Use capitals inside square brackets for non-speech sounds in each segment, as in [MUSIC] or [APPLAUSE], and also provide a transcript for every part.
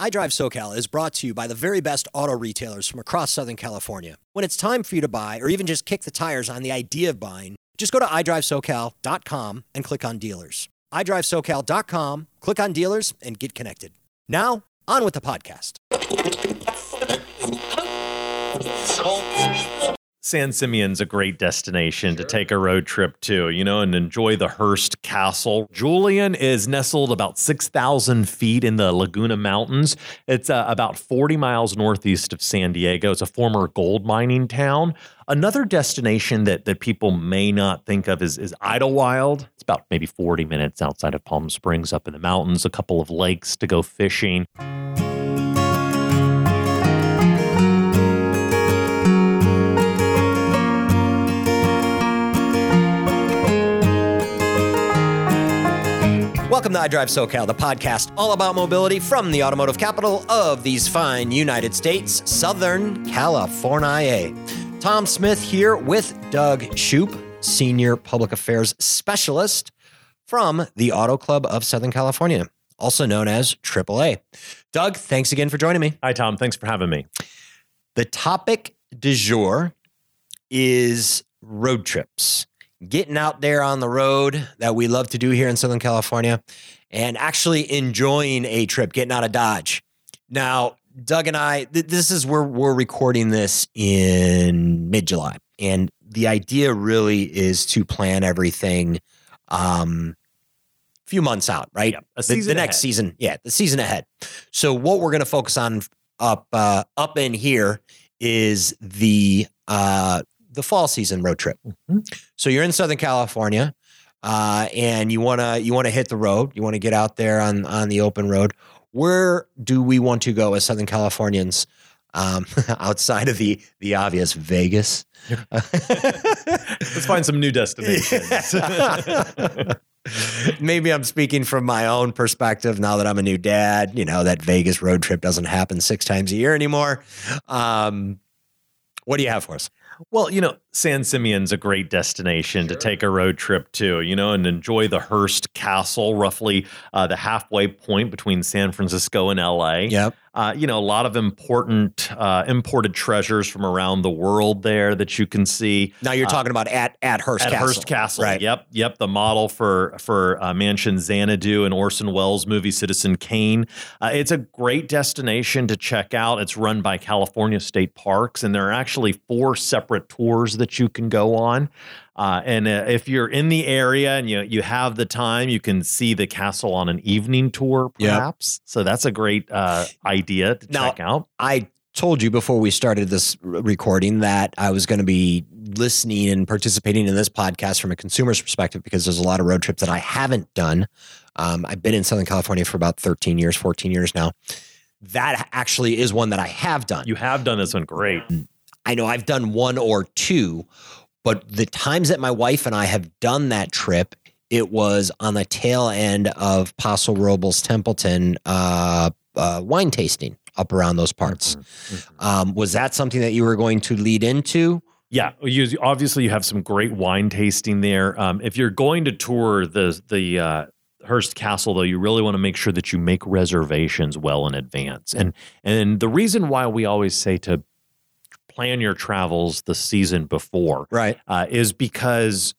iDrive SoCal is brought to you by the very best auto retailers from across Southern California. When it's time for you to buy or even just kick the tires on the idea of buying, just go to iDriveSoCal.com and click on dealers. iDriveSoCal.com, click on dealers, and get connected. Now, on with the podcast. San Simeon's a great destination to take a road trip to, you know, and enjoy the Hearst Castle. Julian is nestled about 6,000 feet in the Laguna Mountains. It's uh, about 40 miles northeast of San Diego. It's a former gold mining town. Another destination that, that people may not think of is, is Idyllwild. It's about maybe 40 minutes outside of Palm Springs up in the mountains, a couple of lakes to go fishing. Welcome to iDrive SoCal, the podcast all about mobility from the automotive capital of these fine United States, Southern California. Tom Smith here with Doug Shupe, Senior Public Affairs Specialist from the Auto Club of Southern California, also known as AAA. Doug, thanks again for joining me. Hi, Tom. Thanks for having me. The topic du jour is road trips getting out there on the road that we love to do here in Southern California and actually enjoying a trip, getting out of Dodge. Now, Doug and I, th- this is where we're recording this in mid July. And the idea really is to plan everything um, a few months out, right? Yep, a the, the next season. Yeah, the season ahead. So what we're going to focus on up uh, up in here is the uh, the fall season road trip. Mhm. So you're in Southern California, uh, and you wanna you wanna hit the road. You want to get out there on on the open road. Where do we want to go as Southern Californians? Um, [LAUGHS] outside of the the obvious Vegas. Let's find some new destinations. [LAUGHS] Maybe I'm speaking from my own perspective now that I'm a new dad. You know that Vegas road trip doesn't happen six times a year anymore. Um, what do you have for us? Well, you know, San Simeon's a great destination to take a road trip to, you know, and enjoy the Hearst Castle, roughly uh, the halfway point between San Francisco and LA. Yep. Uh, you know, a lot of important uh, imported treasures from around the world there that you can see. Now you're talking about at at Hearst At Castle. Hearst Castle, right? Yep, yep. The model for for uh, Mansion Xanadu and Orson Welles' movie Citizen Kane. Uh, it's a great destination to check out. It's run by California State Parks, and there are actually four separate tours that you can go on. Uh, and uh, if you're in the area and you you have the time, you can see the castle on an evening tour, Yep. perhaps. So that's a great uh, idea to Now- check out. I told you before we started this recording that I was going to be listening and participating in this podcast from a consumer's perspective because there's a lot of road trips that I haven't done. Um, I've been in Southern California for about 13 years, 14 years now. That actually is one that I have done. You have done this one great. I know I've done one or two, but the times that my wife and I have done that trip, it was on the tail end of Paso Robles Templeton uh, uh, wine tasting up around those parts. Mhm. Um, was that something that you were going to lead into? Yeah, you obviously you have some great wine tasting there. Um, if you're going to tour the the uh, Hearst Castle, though, you really want to make sure that you make reservations well in advance. And and the reason why we always say to plan your travels the season before Right. uh, is because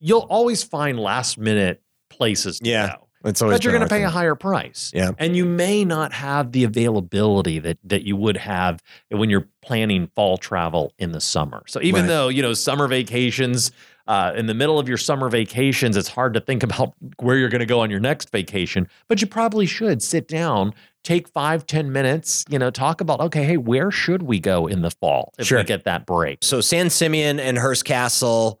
you'll always find last minute places to Yeah, go. It's always But you're going to pay a higher price. Yeah. And you may not have the availability that that you would have when you're planning fall travel in the summer. So even Right. though, you know, summer vacations, uh, in the middle of your summer vacations, it's hard to think about where you're going to go on your next vacation, but you probably should sit down, take five, ten minutes, you know, talk about, okay, hey, where should we go in the fall if Sure. we get that break? So San Simeon and Hearst Castle,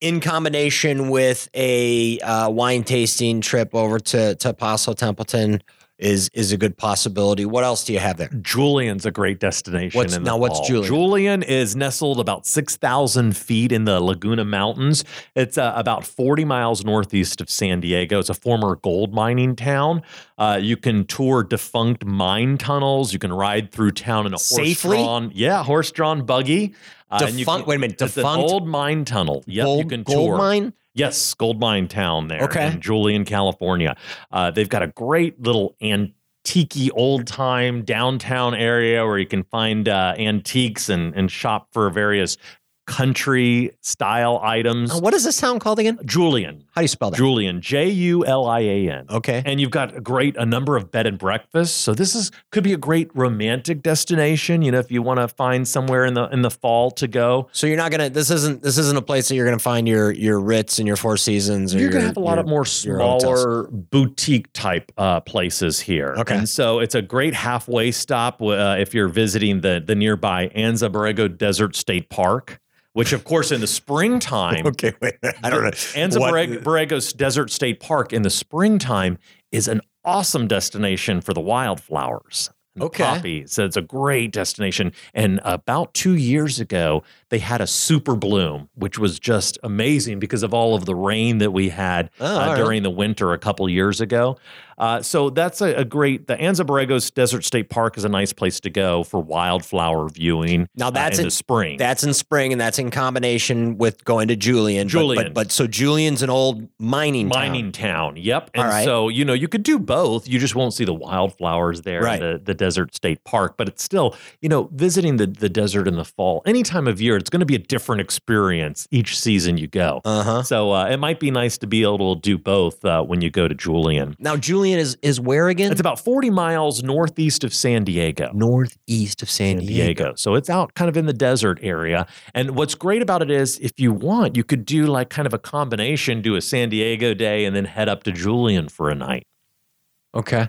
in combination with a uh, wine tasting trip over to to Paso Templeton, is is a good possibility. What else do you have there? Julian's a great destination. What's- now what's fall. Julian? Julian is nestled about 6,000 feet in the Laguna Mountains. It's uh, about 40 miles northeast of San Diego. It's a former gold mining town. Uh, you can tour defunct mine tunnels. You can ride through town in a Safely? horse-drawn, yeah, horse-drawn buggy. Uh, Defunct. can- wait a minute. Defunct old mine tunnel. Yep, gold, you can gold tour. mine. Yes, Gold Mine Town there Okay. in Julian, California. Uh, they've got a great little antique old time downtown area where you can find uh, antiques and, and shop for various country style items. Uh, what is this town called again? Julian. How do you spell that? Julian, J U L I A N. Okay. And you've got a great a number of bed and breakfasts. So this is could be a great romantic destination. You know, if you want to find somewhere in the in the fall to go, So you're not gonna. This isn't. This isn't a place that you're gonna find your your Ritz and your Four Seasons. Or you're gonna have a lot your- of more your smaller boutique type uh, places here. Okay. and so it's a great halfway stop uh, if you're visiting the the nearby Anza Borrego Desert State Park. Which, of course, in the springtime, [LAUGHS] Okay, wait. I don't know. Anza What- Borrego, Borrego's Desert State Park in the springtime is an awesome destination for the wildflowers. Okay. Poppy. So it's a great destination. And about two years ago, they had a super bloom, which was just amazing because of all of the rain that we had Oh, uh, right. during the winter a couple years ago. Uh, so that's a, a great. The Anza Borregos Desert State Park is a nice place to go for wildflower viewing. Now uh, that's in in- the spring. That's in spring, and that's in combination with going to Julian. Julian. but, but, so Julian's an old mining town. mining town. Yep. And All right. so, you know, you could do both. You just won't see the wildflowers there Right. in the, the desert state park. But it's still, you know, visiting the, the desert in the fall, any time of year, it's going to be a different experience each season you go. Uh huh. So uh, it might be nice to be able to do both uh, when you go to Julian. Now Julian is is where again? It's about 40 miles northeast of San Diego. northeast of San, San Diego. Diego. So it's out kind of in the desert area. And what's great about it is if you want, you could do like kind of a combination, do a San Diego day and then head up to Julian for a night. Okay.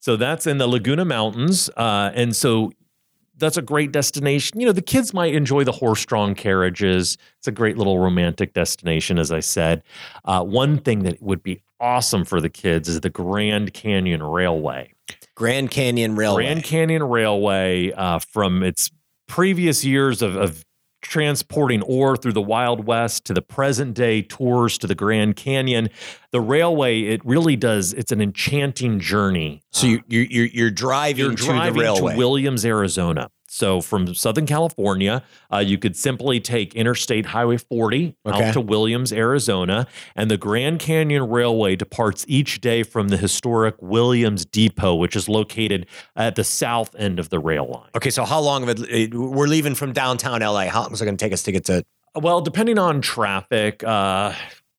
So that's in the Laguna Mountains. Uh, and so that's a great destination. You know, the kids might enjoy the horse drawn carriages. It's a great little romantic destination, as I said. Uh, one thing that would be awesome for the kids is the Grand Canyon Railway. Grand Canyon Railway. Grand Canyon Railway, uh, from its previous years of, of transporting ore through the Wild West to the present day tours to the Grand Canyon, the railway it really does. It's an enchanting journey. so you you you're, you're driving You're to the railway. to Williams, Arizona. So from Southern California, uh, you could simply take Interstate Highway 40 Okay. out to Williams, Arizona, and the Grand Canyon Railway departs each day from the historic Williams Depot, which is located at the south end of the rail line. okay, so how long of it? We're leaving from downtown LA. How long is it going to take us to get to? Well, depending on traffic, uh,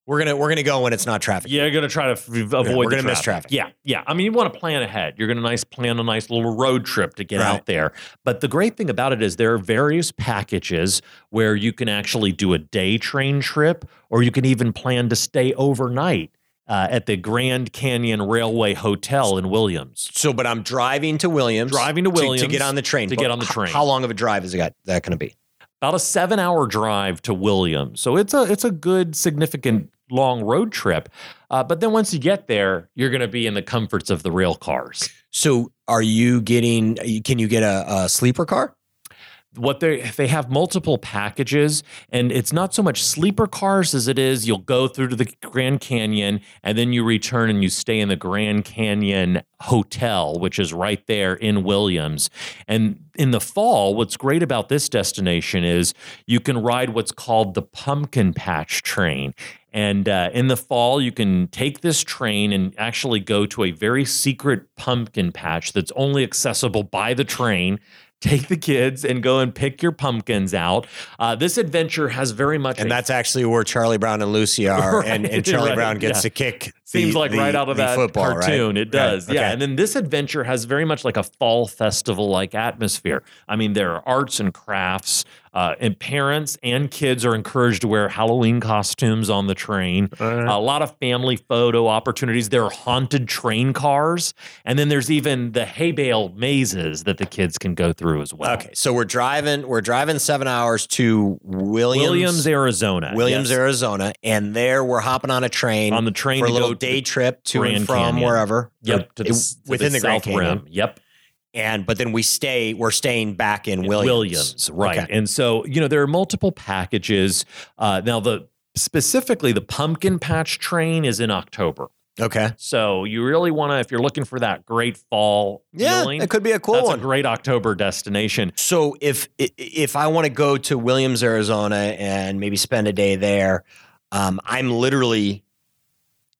We're gonna we're gonna go when it's not traffic. you're going to try to f- avoid. we're the gonna miss traffic. Yeah, yeah. I mean, you want to plan ahead. You're going to nice plan a nice little road trip to get Right. out there. But the great thing about it is there are various packages where you can actually do a day train trip, or you can even plan to stay overnight. Uh, at the Grand Canyon Railway Hotel in Williams. So, but I'm driving to Williams. Driving to Williams to, Williams get on the train. to But get on the train. How long of a drive is it that going to be? About a seven-hour drive to Williams, so it's a it's a good, significant, long road trip. Uh, but then once you get there, you're going to be in the comforts of the rail cars. So, are you getting? Can you get a, a sleeper car? what they they have multiple packages and it's not so much sleeper cars as it is you'll go through to the Grand Canyon and then you return and you stay in the Grand Canyon Hotel which is right there in Williams and in the fall what's great about this destination is you can ride what's called the pumpkin patch train and uh, in the fall, you can take this train and actually go to a very secret pumpkin patch that's only accessible by the train. Take the kids and go and pick your pumpkins out. Uh, this adventure has very much And a that's actually where Charlie Brown and Lucy are, and, and [LAUGHS] Charlie right, Brown gets yeah. to kick. Seems the- like the- right out of that football, right? cartoon. It does. Right, Yeah. And then this adventure has very much like a fall festival like atmosphere. I mean, there are arts and crafts, uh, and parents and kids are encouraged to wear Halloween costumes on the train. A lot of family photo opportunities. There are haunted train cars. And then there's even the hay bale mazes that the kids can go through as well. Okay, so we're driving. We're driving seven hours to Williams, Williams, Arizona. Williams, Yes. Arizona, and there we're hopping on a train On the train for a little day trip to and from Canyon. wherever. Yep. To the, it- to within the, Grand South Canyon. Rim. Yep. And but then we stay. We're staying back in Williams. williams right. Okay. And so, you know, there are multiple packages. Uh, now, the specifically the pumpkin patch train is in October. Okay. So you really want to, if you're looking for that great fall Yeah, feeling, it could be a cool that's one. a great October destination. So if if I want to go to Williams, Arizona, and maybe spend a day there, um, I'm literally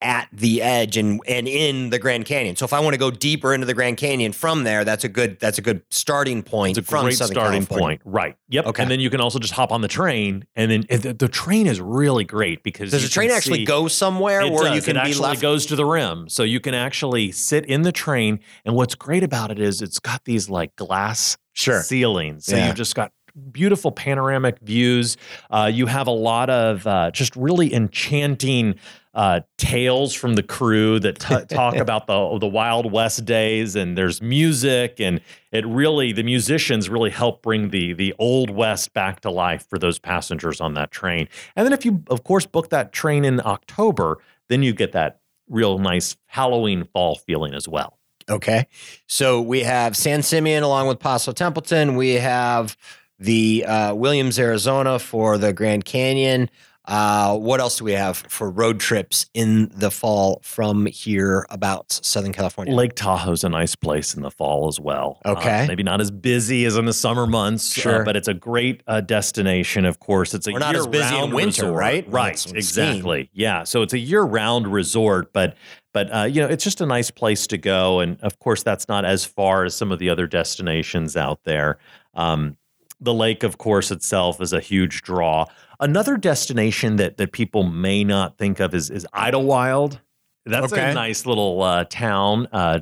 at the edge and and in the Grand Canyon. So if I want to go deeper into the Grand Canyon from there, that's a good that's a good starting point. It's a from great Southern starting California. point. Right. Yep. Okay. And then you can also just hop on the train, and then the, the train is really great because Does you the train actually see- go somewhere where does. you can it be actually left? goes to the rim, so you can actually sit in the train. And what's great about it is it's got these like glass Sure. ceilings, so Yeah. you've just got beautiful panoramic views. Uh, you have a lot of uh, just really enchanting uh, tales from the crew that t- [LAUGHS] talk about the the Wild West days, and there's music, and it really the musicians really help bring the the old West back to life for those passengers on that train. And then if you of course book that train in October, then you get that real nice Halloween fall feeling as well. Okay. So we have San Simeon along with Paso Templeton. We have the uh, Williams, Arizona for the Grand Canyon. Uh, what else do we have for road trips in the fall from here about Southern California? Lake Tahoe's a nice place in the fall as well. Uh, Okay. maybe not as busy as in the summer months, uh, Sure. but it's a great uh, destination. Of course, it's a We're not as busy in winter, resort. right? Right, it's skiing. exactly. Yeah, so it's a year-round resort, but but uh, you know it's just a nice place to go, and of course that's not as far as some of the other destinations out there. Um, the lake, of course, itself is a huge draw. Another destination that that people may not think of is is Idyllwild. That's Okay. a nice little uh, town. Uh,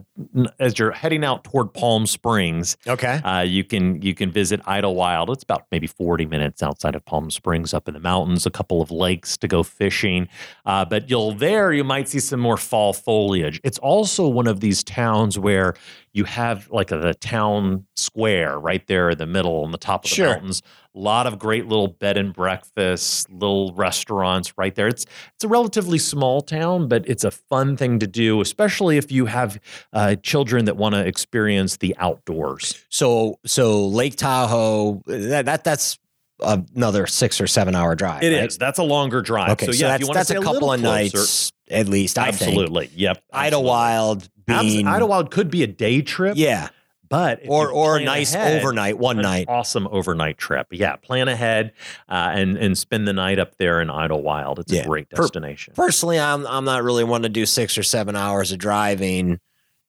as you're heading out toward Palm Springs, Okay. uh, you can you can visit Idyllwild. It's about maybe 40 minutes outside of Palm Springs, up in the mountains. A couple of lakes to go fishing, uh, but you'll there you might see some more fall foliage. It's also one of these towns where you have like a, the town square right there in the middle on the top of the Sure. mountains. A lot of great little bed and breakfasts, little restaurants right there. It's it's a relatively small town, but it's a fun thing to do, especially if you have uh, children that want to experience the outdoors. So so Lake Tahoe that, that that's another six or seven hour drive. It is. right? That's a longer drive. Okay, so so, yeah, if that's that's a couple little of closer- nights at least. I think. Absolutely. Yep. absolutely. Idyllwild Abs- being Idyllwild could be a day trip. yeah, but or or a nice ahead, overnight one night. awesome overnight trip. Yeah, plan ahead uh, and and spend the night up there in Idyllwild. It's Yeah. a great Per- destination. Personally, I'm I'm not really one to do six or seven hours of driving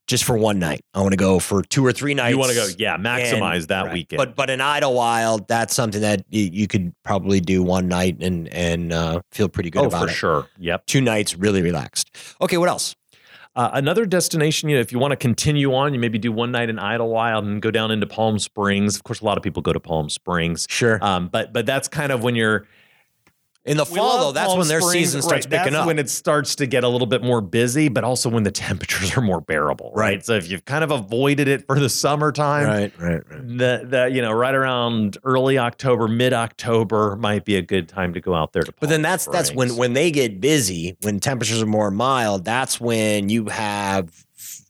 just for one night. I want to go for two or three nights. you want to go, yeah, maximize and- that right. weekend. But but in Idyllwild, that's something that you, you could probably do one night and and uh, feel pretty good oh, about for it. sure. Yep. Two nights, really relaxed. Okay, what else? Uh, another destination, you know, if you want to continue on, you maybe do one night in Idyllwild and go down into Palm Springs. Of course, a lot of people go to Palm Springs. Sure. Um, but but that's kind of when you're In the We fall, though, that's when their Springs, season starts right, picking that's up. when it starts to get a little bit more busy, but also when the [LAUGHS] temperatures are more bearable, right? Right. So if you've kind of avoided it for the summertime, right, right, right. the, the you know right around early October, mid October might be a good time to go out there to. But then that's that's when when they get busy, when temperatures are more mild. That's when you have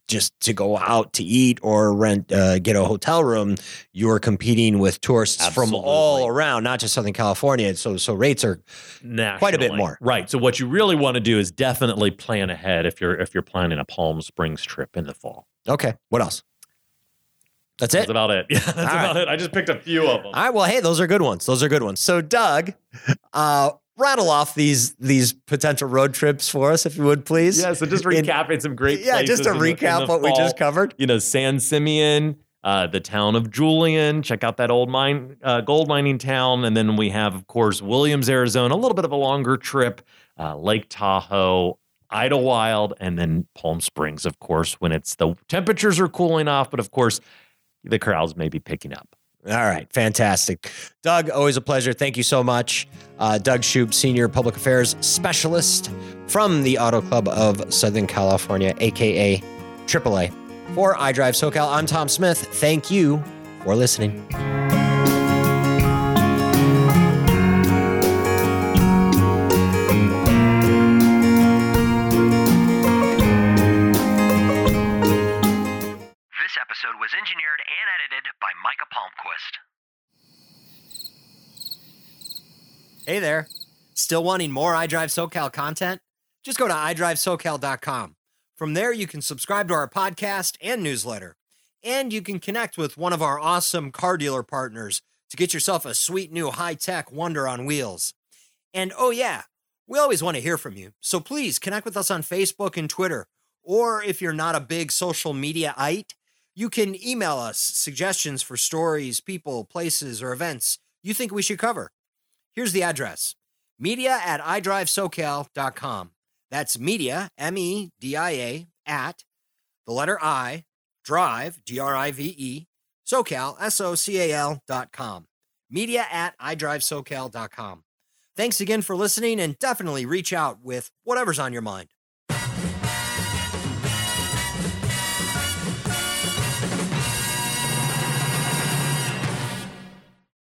just to go out to eat or rent uh, get a hotel room. You're competing with tourists from all around, not just Southern California. So so rates are quite a bit more. right? So what you really want to do is definitely plan ahead if you're if you're planning a Palm Springs trip in the fall. okay. What else? That's it. That's about it. [LAUGHS] Yeah, that's All about right. it. I just picked a few of them. All right. Well, hey, those are good ones. Those are good ones. So, Doug, uh, rattle off these these potential road trips for us, if you would, please. Yeah, so just In- recapping some great yeah, just to recap the what we just covered. you know, San Simeon, uh, the town of Julian. Check out that old mine, uh, gold mining town. And then we have, of course, Williams, Arizona, a little bit of a longer trip, uh, Lake Tahoe, Idyllwild, and then Palm Springs, of course, when it's the temperatures are cooling off. But of course, the crowds may be picking up. All right, fantastic. Doug, always a pleasure. Thank you so much. Uh, Doug Shupe, Senior Public Affairs Specialist from the Auto Club of Southern California, aka AAA. For iDrive SoCal, I'm Tom Smith. Thank you for listening. Hey there. Still wanting more iDrive SoCal content? Just go to iDriveSoCal.com. From there, you can subscribe to our podcast and newsletter. And you can connect with one of our awesome car dealer partners to get yourself a sweet new high tech wonder on wheels. And oh, yeah, We always want to hear from you, so please connect with us on Facebook and Twitter. Or if you're not a big social media-ite, you can email us suggestions for stories, people, places, or events you think we should cover. Here's the address media at idrivesocal.com. That's media, M E D I A, at the letter I, drive, D R I V E, SoCal, S O C A L dot com. Media at idrivesocal.com. Thanks again for listening and definitely reach out with whatever's on your mind.